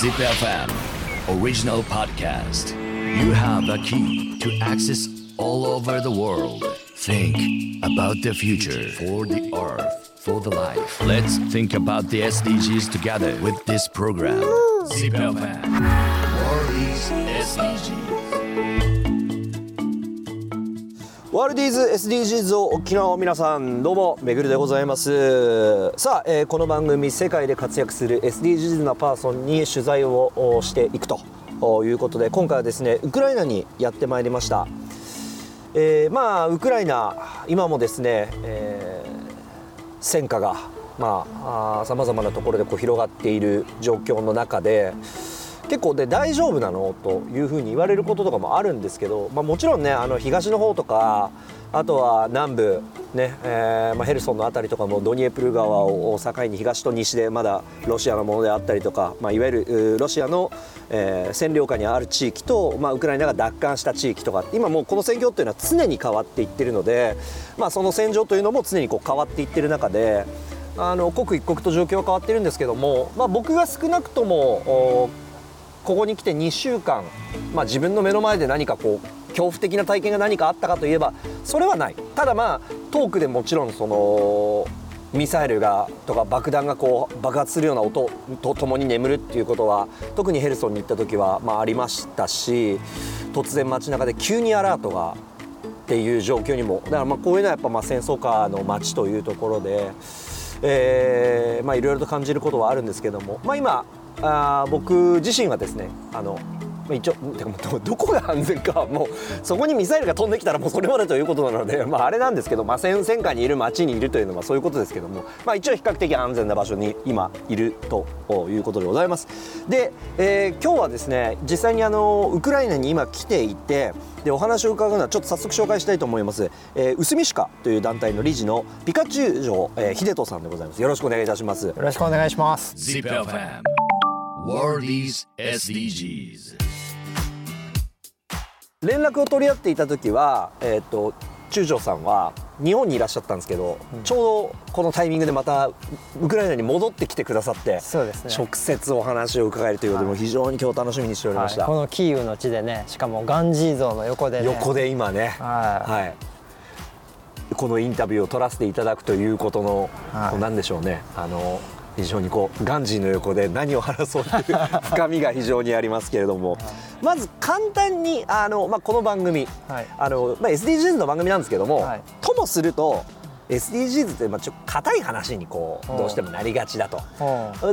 Zip FM original podcast. You have a key to access all over the world. Think about the future for the earth, for the life. Let's think about the SDGs together with this program. Zip FM World is SDGs. ワールディーズ SDGs をお聞きの皆さんどうもめぐるでございます。さあ、えーこの番組世界で活躍する SDGs なパーソンに取材をしていくということで今回はですねウクライナにやってまいりました。えーまあウクライナ今もですね、えー戦火がまあさまざまなところでこう広がっている状況の中で結構で大丈夫なのというふうに言われることとかもあるんですけど、まあ、もちろんねあの東の方とかあとは南部、ねえーまあ、ヘルソンの辺りとかもドニエプル川を境に東と西でまだロシアのものであったりとか、まあ、いわゆるロシアの、えー占領下にある地域と、まあ、ウクライナが奪還した地域とか今もうこの戦況っていうのは常に変わっていってるので、まあ、その戦場というのも常にこう変わっていってる中で。あの刻一刻と状況は変わってるんですけども、まあ、僕が少なくともここに来て2週間、まあ、自分の目の前で何かこう恐怖的な体験が何かあったかといえばそれはない。ただまあ遠くでもちろんそのミサイルがとか爆弾がこう爆発するような音とともに眠るっていうことは特にヘルソンに行った時はまあありましたし突然街中で急にアラートがっていう状況にもだからまあこういうのはやっぱまあ戦争下の街というところで、えーまあいろいろと感じることはあるんですけども、まあ、今あー僕自身はですねあのまあ一応てかもうどどこが安全かもうそこにミサイルが飛んできたらもうそれまでということなので、まあ、あれなんですけど、まあ、戦戦火にいる街にいるというのはそういうことですけども、まあ、一応比較的安全な場所に今いるということでございます。で、えー今日はですね実際にあのウクライナに今来ていてでお話を伺うのはちょっと早速紹介したいと思います、えー、ウスミシカという団体の理事のピカチュウ城、えー、秀人さんでございます。よろしくお願いいたします。よろしくお願いします。Is SDGs. 連絡を取り合っていた時は、えー、と中条さんは日本にいらっしゃったんですけど、ちょうどこのタイミングでまたウクライナに戻ってきてくださってそうですね。直接お話を伺えるということで、もう非常に今日楽しみにしておりました、はい。このキーウの地でね、しかもガンジー像の横でね。横で今ね、ははい、このインタビューを取らせていただくということの、はい。こうなんでしょうね。あの非常にこうガンジーの横で何を話そうという深みが非常にありますけれども、まず簡単にあの、まあ、この番組、はい。あのまあ、SDGs の番組なんですけども、はい。ともすると SDGs ってまあちょっと硬い話にこううんどうしてもなりがちだと。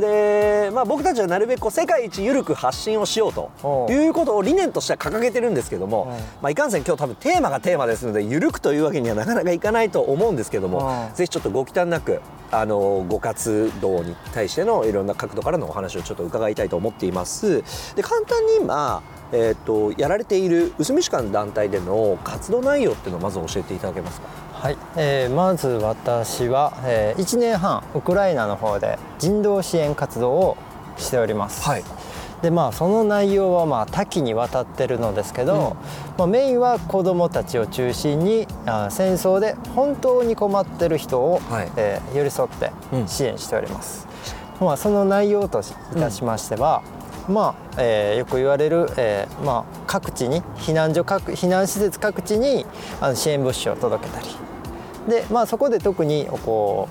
で、まあ、僕たちはなるべく世界一緩く発信をしようとうんいうことを理念としては掲げてるんですけども、うんまあ、いかんせん今日多分テーマがテーマですので緩くというわけにはなかなかいかないと思うんですけども、うんぜひちょっとご忌憚なくあのご活動に対してのいろんな角度からのお話をちょっと伺いたいと思っています。で簡単に今えー、とやられている薄見市間団体での活動内容っていうのをまず教えていただけますか？はい。えーまず私は、えー、1年半ウクライナの方で人道支援活動をしております。はい。でまあその内容はまあ多岐にわたってるのですけど、まあ、メインは子どもたちを中心にあ戦争で本当に困ってる人を、はいえー寄り添ってうん支援しております。まあ、その内容といたしましては、まあえーよく言われる、えーまあ、各地に避難所各避難施設各地にあの支援物資を届けたりで、まあ、そこで特にこ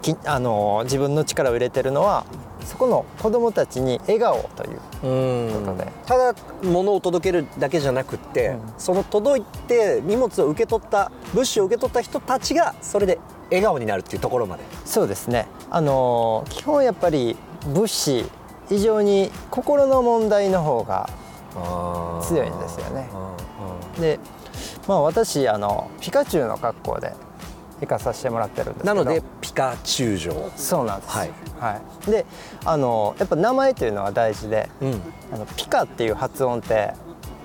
うきあの自分の力を入れてるのはそこの子どもたちに笑顔といううん。ことで。ただ物を届けるだけじゃなくって、うん。その届いて荷物を受け取った物資を受け取った人たちがそれで笑顔になるっていうところまで。そうですね。あの基本やっぱり物資以上に心の問題の方が強いんですよね。でまあ私あのピカチュウの格好で行かさせてもらってるんですけど。なのでピカチュウ城。そうなんです。はい。はい、であのやっぱ名前というのは大事でうん。あのピカっていう発音って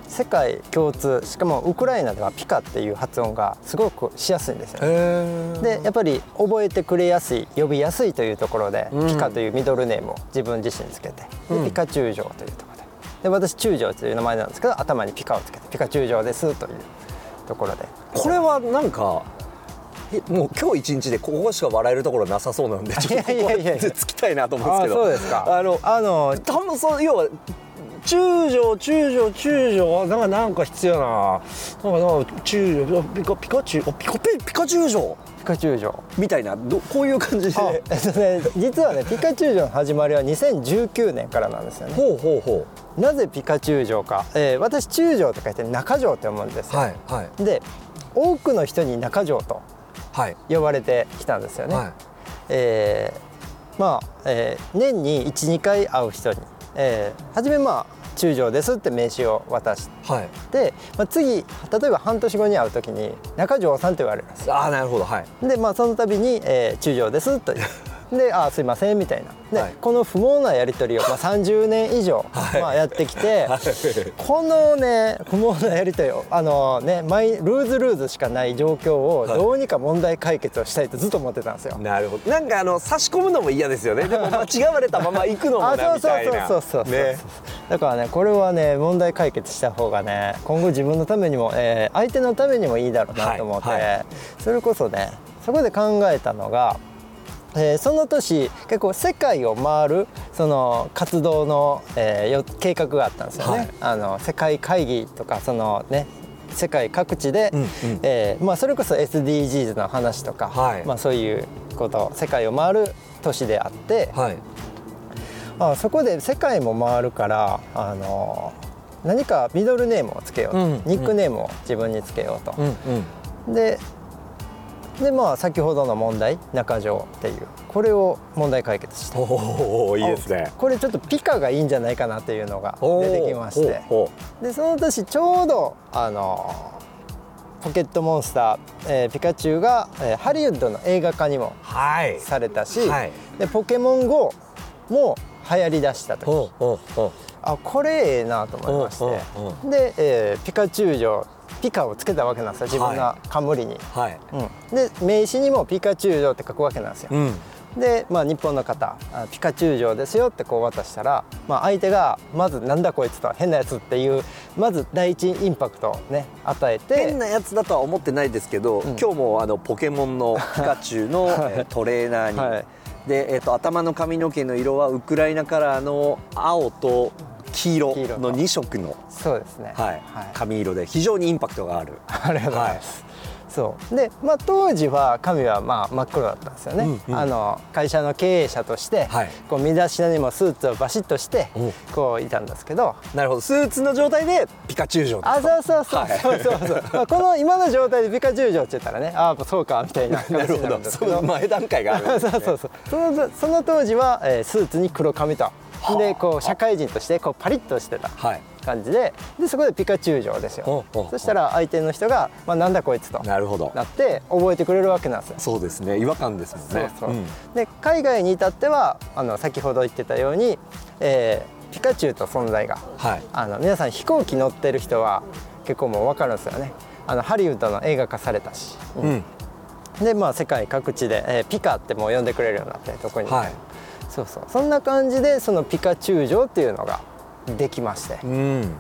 世界共通しかもウクライナではピカっていう発音がすごくしやすいんですよね。へでやっぱり覚えてくれやすい呼びやすいというところで、うん。ピカというミドルネームを自分自身つけてで、うん。ピカチュウ城というところで。で私中城という名前なんですけど頭にピカをつけてピカチュウ城ですというところで。これはなんかもう今日一日でここしか笑えるところなさそうなんでちょっとここでつきたいなと思うんですけど。あそうですか。あのあの多分その要は中将中将中将なんかなんか必要ななんかなんか中将ピカピカチュウあピカピピカチュウ城ピカチュウ城みたいなどこういう感じで。あえっとね実はねピカチュウ城の始まりは2019年からなんですよね。ほうほうほなぜピカチュウ城か、えー私中城と書いて中城って思うんですよ、うはいはい。で多くの人に中城とはい呼ばれてきたんですよね、はい。えーまあ、えー年に12回会う人に、えー初めまあ中将ですって名刺を渡しはい。て、まあ、次例えば半年後に会う時に中条さんと言われるんです。ああなるほど。はい。でまあその度に、えー中将ですと言う で「あーすいません」みたいな。で、はい。この不毛なやり取りを、まあ、30年以上、はい。まあ、やってきて、このね不毛なやり取りをあのねマイルーズルーズしかない状況をどうにか問題解決をしたいとずっと思ってたんですよ。なるほど。なんかあの差し込むのも嫌ですよね。でも 間違われたまま行くのもあなみたいなそうそう。そうそうそう、ね。だからねこれはね問題解決した方がね今後自分のためにも、えー相手のためにもいいだろうなと思って、はい。はい。それこそねそこで考えたのが、えーその年結構世界を回るその活動の、えーよ計画があったんですよね。はい。あの世界会議とかそのね世界各地で、うんうん。えーまあ、それこそ SDGs の話とか、はい。まあ、そういうこと世界を回る年であって、はい。あそこで世界も回るからあの何かミドルネームをつけようと、うん。ニックネームを自分につけようと、うんうん。ででまあ先ほどの問題中条っていうこれを問題解決して。おおいいですね。これちょっとピカがいいんじゃないかなっていうのが出てきまして。でその年ちょうどあのポケットモンスター、えーピカチュウが、えーハリウッドの映画化にもうはい。されたし、はい。でポケモン GO も流行りだした時。あこれええなと思いまして、で、えーピカチュウ城ピカをつけたわけなんですよ。自分が冠に、うはい。うん、で名刺にもピカチュウ城って書くわけなんですよ、うん。で、まあ、日本の方あピカチュウ城ですよってこう渡したら、まあ、相手がまずなんだこいつと変なやつっていうまず第一インパクトをね与えて変なやつだとは思ってないですけど、ん。今日もあのポケモンのピカチュウの、トレーナーに、はい。で、えー、と頭の髪の毛の色はウクライナカラーの青と黄色の2色の、そうですね。はい。髪色で非常にインパクトがある。ありがとうございます、そう。で、まあ、当時は髪はまあ真っ黒だったんですよね、うんうん。あの会社の経営者として、はい。こう身だしなみもスーツをバシッとしておこういたんですけど。なるほど。スーツの状態でピカチュウ城あそうそうそう。はい。そうそうそう、まあ、この今の状態でピカチュウ城って言ったらねああそうかみたいななるるほど。その前段階があるんです、ね、そうそうそう。そのその当時は、えースーツに黒髪とでこう社会人としてこうパリッとしてたはい。感じででそこでピカチュウ城ですよ。そしたら相手の人が「まあ、なんだこいつ」となるほど。なって覚えてくれるわけなんですよ。そうですね。違和感ですもんね。そうそう、ん。で海外に至ってはあの先ほど言ってたように、えーピカチュウと存在がはい。あの皆さん飛行機乗ってる人は結構もう分かるんですよね。あのハリウッドの映画化されたし、うん。でまあ世界各地で、えーピカってもう呼んでくれるようになって特に、はいそうそう。そんな感じでそのピカチュウ城っていうのができまして、うん。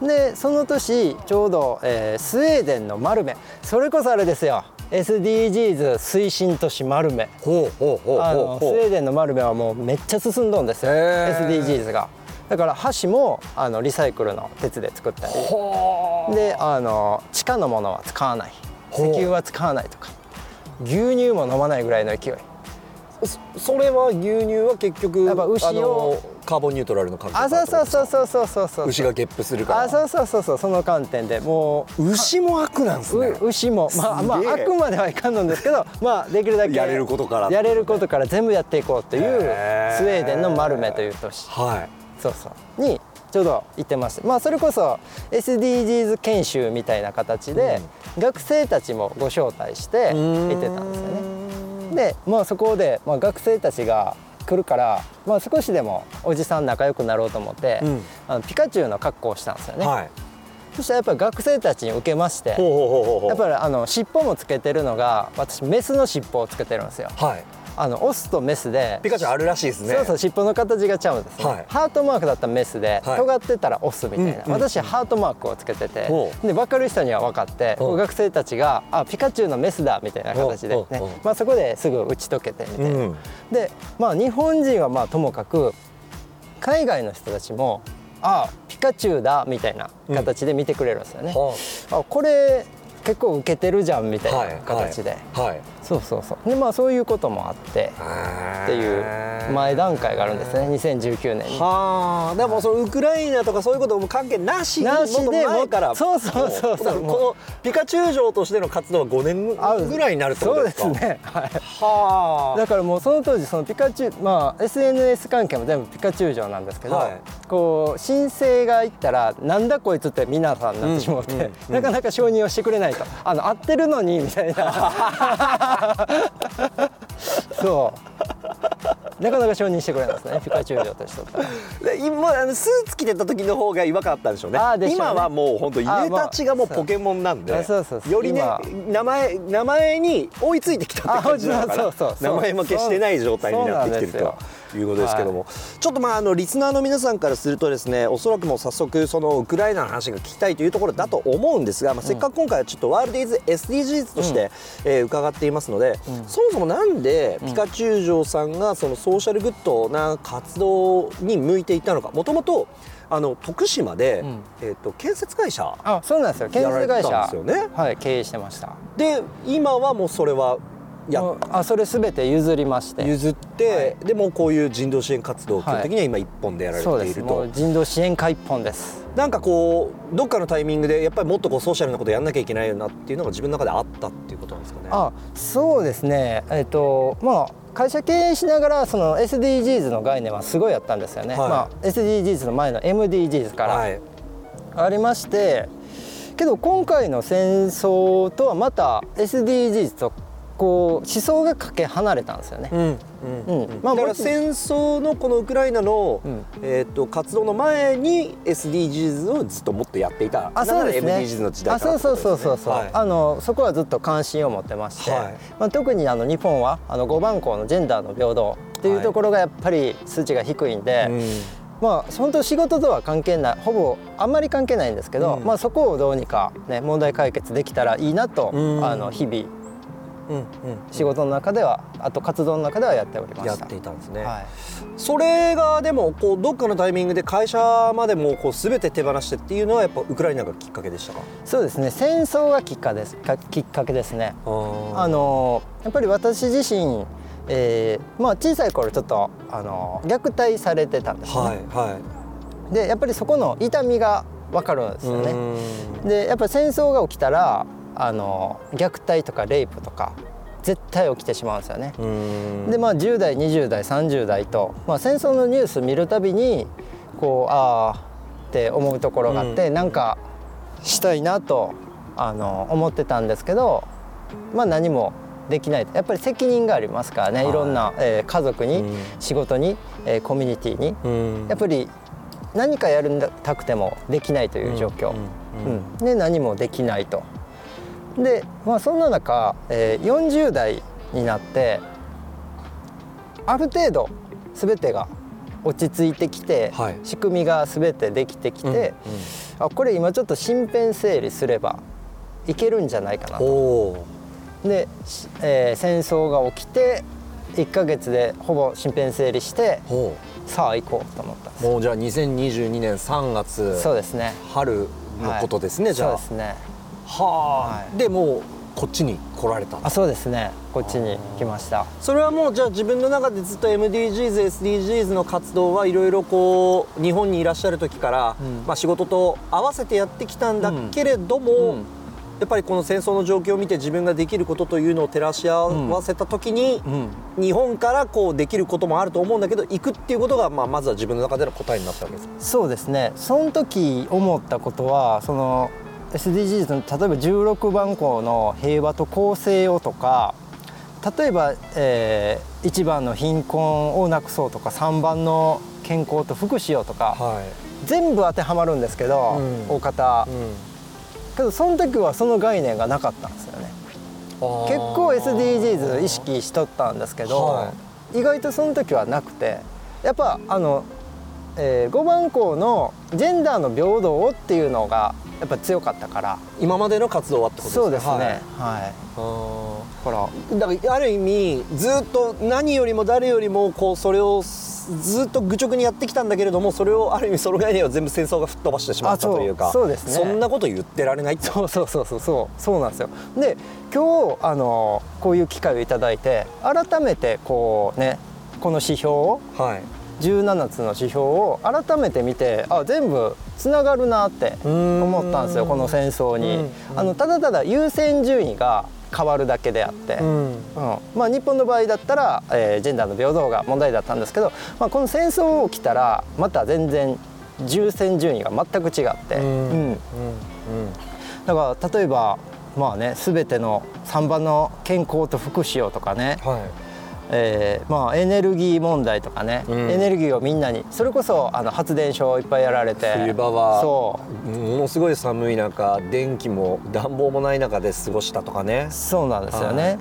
うん、でその年ちょうど、えースウェーデンのマルメ。それこそあれですよ。SDGs 推進都市マルメ。ほうほうほうあのスウェーデンのマルメはもうめっちゃ進んどんですよ。SDGs が。だから箸もあのリサイクルの鉄で作ったりであの地下のものは使わない。石油は使わないとか。牛乳も飲まないぐらいの勢いそそれは牛乳は結局やっぱ牛をあのカーボンニュートラルの関係あそうそうそうそうそうそうそう。牛がゲップするから。あそうそうそうそうその観点でもう。牛も悪なんですね。う牛も。まあまあすげえ。あくまではいかんのですけどまあできるだけやれることから。やれることから全部やっていこうというスウェーデンのマルメという都市はい。そうそう。にちょうど行ってましてまあそれこそ SDGs 研修みたいな形で、学生たちもご招待して行ってたんですよね。でまあそこで、まあ、学生たちが来るから、まあ、少しでもおじさん仲良くなろうと思って、うん。あのピカチュウの格好をしたんですよね。はい。そしたらやっぱり学生たちに受けましてやっぱりあの尻尾もつけてるのが私メスの尻尾をつけてるんですよ。はいあのオスとメスでピカチュウあるらしいですね。そうそう尻尾の形がちゃうんですね、はい。ハートマークだったらメスで、はい。尖ってたらオスみたいな、うんうん私ハートマークをつけててほう。で分かる人には分かって学生たちが「あピカチュウのメスだ」みたいな形で、ね。まあ、そこですぐ打ち解けてみたいな、うん。でまあ日本人はまあともかく海外の人たちも「あピカチュウだ」みたいな形で見てくれるんですよね。はあこれ結構受けてるじゃんみたいはいな形で、はい。はいそうそうそう。でまあそういうこともあってっていう前段階があるんですね。2019年に。はあ。でもそのウクライナとかそういうことも関係なしになしでもから。そうそうそうそう。もこのピカチュウ城としての活動は5あ年ぐらいになるってことですか？そうですね、はい、はあ。だからもうその当時そのピカチュウまあ SNS 関係も全部ピカチュウ城なんですけど、はい。こう申請がいったらなんだこいつって皆さんになってしまって、うんうんなかなか承認をしてくれないとあの合ってるのにみたいな。そう。なかなか承認してくれないですね。ピカチュウ城とで今あのスーツ着てた時の方が違和感あったんでしょうね。あーでしょうね。今はもう本当いでたちがもうポケモンなんで、あそうそうよりね今。名前名前に追いついてきたって感じなのかな。あそうそうそう名前負けしてない状態になってきてるということですけども、ちょっとまああのリスナーの皆さんからするとですねおそらくもう早速そのウクライナの話が聞きたいというところだと思うんですが、まあ、せっかく今回はちょっとワールディーズ SDGs として、えー伺っていますので、そもそもなんでピカチュウ城さんがそのソーシャルグッドな活動に向いていたのか。もともとあの徳島で、ん。えー、と建設会社あそうなんですよ。建設会社ですよね。はい経営してました。で今はもうそれはやあそれすべて譲りまして。譲って、でもうこういう人道支援活動を基本的には今一本でやられていると、です。もう人道支援課一本です。なんかこうどっかのタイミングでやっぱりもっとこうソーシャルなことやんなきゃいけないよなっていうのが自分の中であったっていうことなんですかね。あそうですね。えっ、とまあ会社経営しながらその SDGs の概念はすごいあったんですよね、はい。まあ、SDGs の前の MDGs からはい、ありまして、けど今回の戦争とはまた SDGs とこう思想がかけ離れたんですよね。うんうんうん。まあだから戦争のこのウクライナの、うん。えー、と活動の前に SDGs をずっともっとやっていた。あそうですね。だから MDGs の時代あからそうそうそうそうそう、はい。あのそこはずっと関心を持ってまして、はい。まあ特にあの日本はあの5番校のジェンダーの平等っていうところがやっぱり数値が低いんで。うん。まあ本当仕事とは関係ないほぼあんまり関係ないんですけど、うん。まあそこをどうにかね問題解決できたらいいなと、うん。あの日々仕事の中ではあと活動の中ではやっておりました。やっていたんですね、はい、それがでもこうどっかのタイミングで会社までもこう全て手放してっていうのはやっぱウクライナがきっかけでしたか？そうですね戦争がきっかけですかきっかけですね。ああのやっぱり私自身、えーまあ、小さい頃ちょっとあの虐待されてたんですね。はいはでやっぱりそこの痛みが分かるんですいよね。うんでやっぱり戦争が起きたらあの虐待とかレイプとか絶対起きてしまうんですよね。うん。でまあ10代20代30代と、まあ、戦争のニュース見るたびにこうああって思うところがあって、なんかしたいなとあの思ってたんですけど、まあ、何もできない。やっぱり責任がありますからね、はい。い、ろんな、えー家族に、うん。仕事に、えーコミュニティに。うん。やっぱり何かやるたくてもできないという状況、うん。うん。うん。で何もできないと。で、まあ、そんな中、えー40代になってある程度全てが落ち着いてきて、はい。仕組みが全てできてきて、あこれ今ちょっと身辺整理すればいけるんじゃないかなと。で、しえー戦争が起きて1ヶ月でほぼ身辺整理してほさあ行こうと思ったんです。うもうじゃあ2022年3月そうですね。春のことですね、はい。じゃあ。そうですねはあ、はい。でもうこっちに来られた。あそうですね。こっちに来ました。それはもうじゃあ自分の中でずっと MDGsSDGs の活動はいろいろこう日本にいらっしゃる時から、うん。まあ、仕事と合わせてやってきたんだけれども、うん。やっぱりこの戦争の状況を見て自分ができることというのを照らし合わせた時に、うん。日本からこうできることもあると思うんだけど行くっていうことが、まあ、まずは自分の中での答えになったわけです。そうですね。その時思ったことはその SDGs の例えば16番項の平和と公正をとか例えば、えー1番の貧困をなくそうとか3番の健康と福祉をとか、は全部当てはまるんですけど、うん。大方、い、うん。けどその時はその概念がなかったんですよね。ー。結構 SDGs 意識しとったんですけど、は意外とその時はなくてやっぱあの、え5番校のジェンダーの平等っていうのがやっぱ強かったから。今までの活動はってことですか？そうですね。はい。はい、あだからー。だからある意味ずっと何よりも誰よりもこうそれをずっと愚直にやってきたんだけれどもそれをある意味その概念を全部戦争が吹っ飛ばしてしまったというかそうですね。そんなこと言ってられないってそう。そうそうそう。そうそうなんですよ。で今日あのこういう機会をいただいて改めてこうねこの指標をはい17つの指標を改めて見てあ全部つながるなって思ったんですよこの戦争に。うん。あのただただ優先順位が変わるだけであって、うん。うん。まあ、日本の場合だったら、えージェンダーの平等が問題だったんですけど、まあ、この戦争起きたらまた全然優先順位が全く違って、うん。うん。だから例えばまあね全ての3番の健康と福祉をとかね、はいえーまあ、エネルギー問題とかね、うん。エネルギーをみんなにそれこそあの発電所をいっぱいやられて冬場はそう。ものすごい寒い中電気も暖房もない中で過ごしたとかね。そうなんですよね。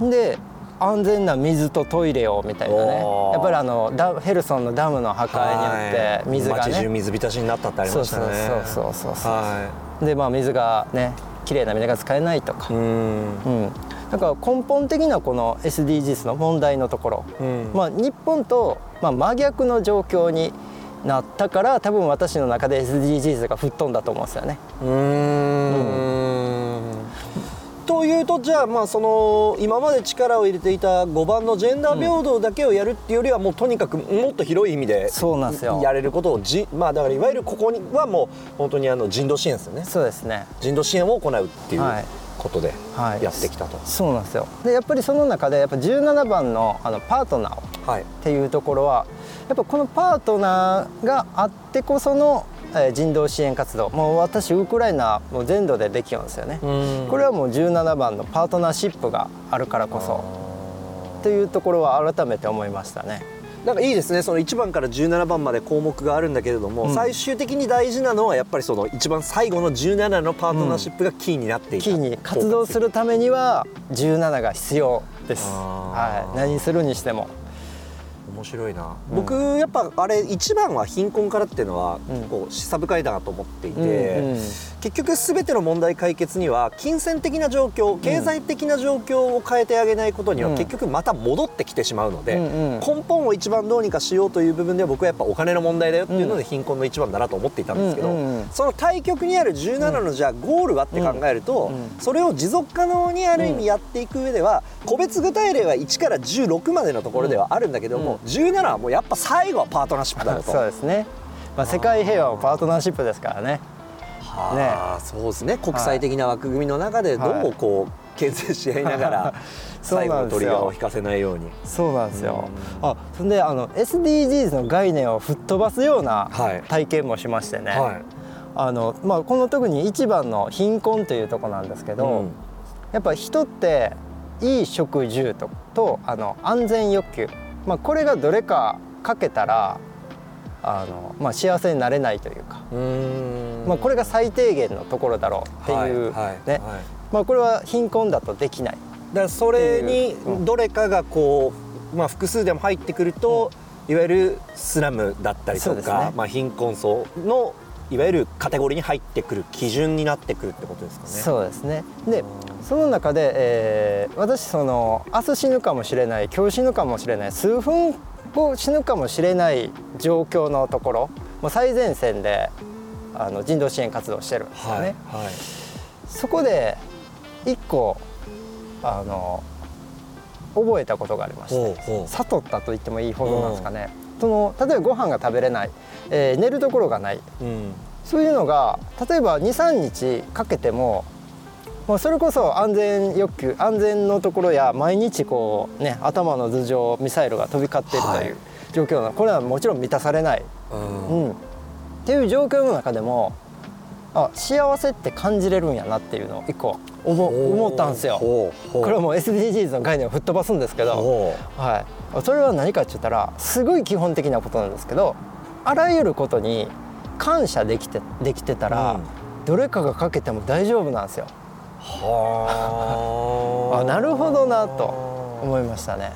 で安全な水とトイレをみたいなね。やっぱりあのダヘルソンのダムの破壊によって水がはい街中ね水浸しになったってありそうそうましたねそうそうそうそうはでまあ水がね綺麗な水が使えないとかい、うんうん、だから根本的なこの SDGs の問題のところ、うん。まあ、日本と、まあ、真逆の状況になったから多分私の中で SDGs が吹っ飛んだと思うんですよね。うーん。というとじゃあまあその今まで力を入れていた5番のジェンダー平等だけをやるっていうよりはもうとにかくもっと広い意味でそうなんですよ。やれることをじまあだからいわゆるここにはもう本当にあの人道支援ですよね。そうですね。人道支援を行うっていう。はいことではい。やってきたと。そうなんですよ。でやっぱりその中でやっぱ17番のあのパートナーっていうところはやっぱこのパートナーがあってこその、えー人道支援活動。もう私ウクライナもう全土でできるんですよね。これはもう17番のパートナーシップがあるからこそ。というところは改めて思いましたね。なんかいいですね。その1番から17番まで項目があるんだけれども、うん。最終的に大事なのはやっぱりその一番最後の17のパートナーシップがキーになっていた、キーに活動するためには17が必要です。はい、何するにしても。面白いな、うん。僕やっぱあれ一番は貧困からっていうのはうん。こう示唆深いなと思っていて、うんうん結局全ての問題解決には金銭的な状況経済的な状況を変えてあげないことにはうん。結局また戻ってきてしまうので、うんうん。根本を一番どうにかしようという部分では僕はやっぱお金の問題だよっていうので貧困の一番だなと思っていたんですけど、うんうんうん。その対極にある17のじゃあゴールはって考えると、うんうん。それを持続可能にある意味やっていく上では個別具体例は1から16までのところではあるんだけども、17はもうやっぱ最後はパートナーシップだよと。そうですね。まあ世界平和もパートナーシップですからね。はあそうですね。国際的な枠組みの中でどうこう牽制し合いながら 最後のトリガーを引かせないように。そうなんですよ。あ、そんであの SDGs の概念を吹っ飛ばすようなはい。体験もしましてね。はい。あのまあこの特に一番の貧困というところなんですけど、うん。やっぱ人っていい食住ととあの安全欲求、まあこれがどれかかけたらあのまあ幸せになれないというか、まあこれが最低限のところだろう。っていう。はいはいね。はい。まあこれは貧困だとできない。だからそれにう。ん。どれかがこう、まあ、複数でも入ってくると、いわゆるスラムだったりとか、ね。まあ、貧困層のいわゆるカテゴリーに入ってくる基準になってくるってことですかね。そうですね。でその中で、えー私その明日死ぬかもしれない今日死ぬかもしれない数分後死ぬかもしれない状況のところもう最前線であの人道支援活動をしてるんですよね。はいはい。そこで一個あの覚えたことがありまして悟ったと言ってもいいほどなんですかね。その例えばご飯が食べれない、えー寝るところがない。うん。そういうのが例えば23日かけてももうそれこそ安全欲求安全のところや毎日こうね頭の頭上ミサイルが飛び交っているとはい。いう状況なの。これはもちろん満たされない、うん。うん、っていう状況の中でもあ幸せって感じれるんやなっていうのを一個思思ったんですよ。これはもう SDGs の概念を吹っ飛ばすんですけど、ほはい、それは何かって言ったらすごい基本的なことなんですけどあらゆることに感謝できてできてたら、うん。どれかがかけても大丈夫なんですよ。うはあ。なるほどなと思いましたね。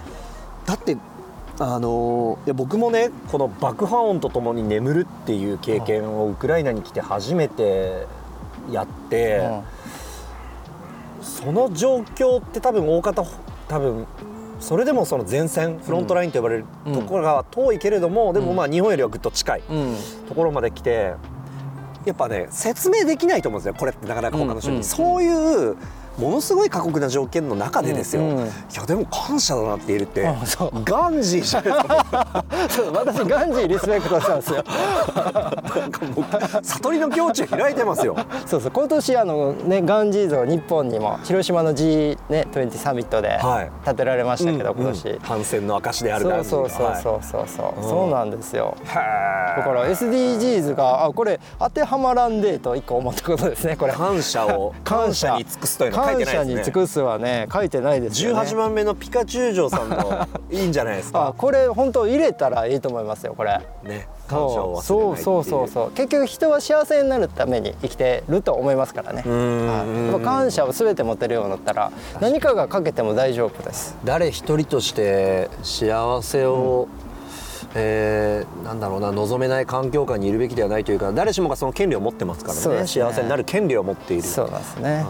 だってあのいや僕もねこの爆破音とともに眠るっていう経験をウクライナに来て初めてやって、うん。その状況って多分大方多分それでもその前線フロントラインと呼ばれるうんところが遠いけれども、でもまあ日本よりはぐっと近いうん。ところまで来てやっぱね説明できないと思うんですよ。これってなかなか他の人に、うんうんそういうものすごい過酷な条件の中でですよ、うんうん。いやでも感謝だなって言えるってあそう。ガンジーじゃないですか。そう私ガンジーリスペクトしたんですよ。なんかもう悟りの境地を開いてますよ。そうそう今年あのねガンジー像日本にも広島の G ね20サミットではい。建てられましたけど、今年、うん。うん反戦の証であるガンジーそうそうそうはい。そうそうそう、うんそうなんですよだから SDGs があこれ当てはまらんでと一個思ったことですねこれ感謝を感謝に尽くすというのは書いてない感謝にですね尽くすはね書いてないですよね。18番目のピカチュウ城さんのいいんじゃないです あかこれ本当入れたらいいと思いますよこれ。ね感謝をそうそうそうそう。結局人は幸せになるために生きてると思いますからね。んはい。感謝を全て持てるようになったら何かが欠けても大丈夫です。誰一人として幸せを、えーなんだろうな望めない環境下にいるべきではないというか誰しもがその権利を持ってますからね。ね。幸せになる権利を持っている。そうですね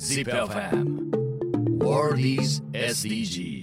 Zip FM. World is SDG.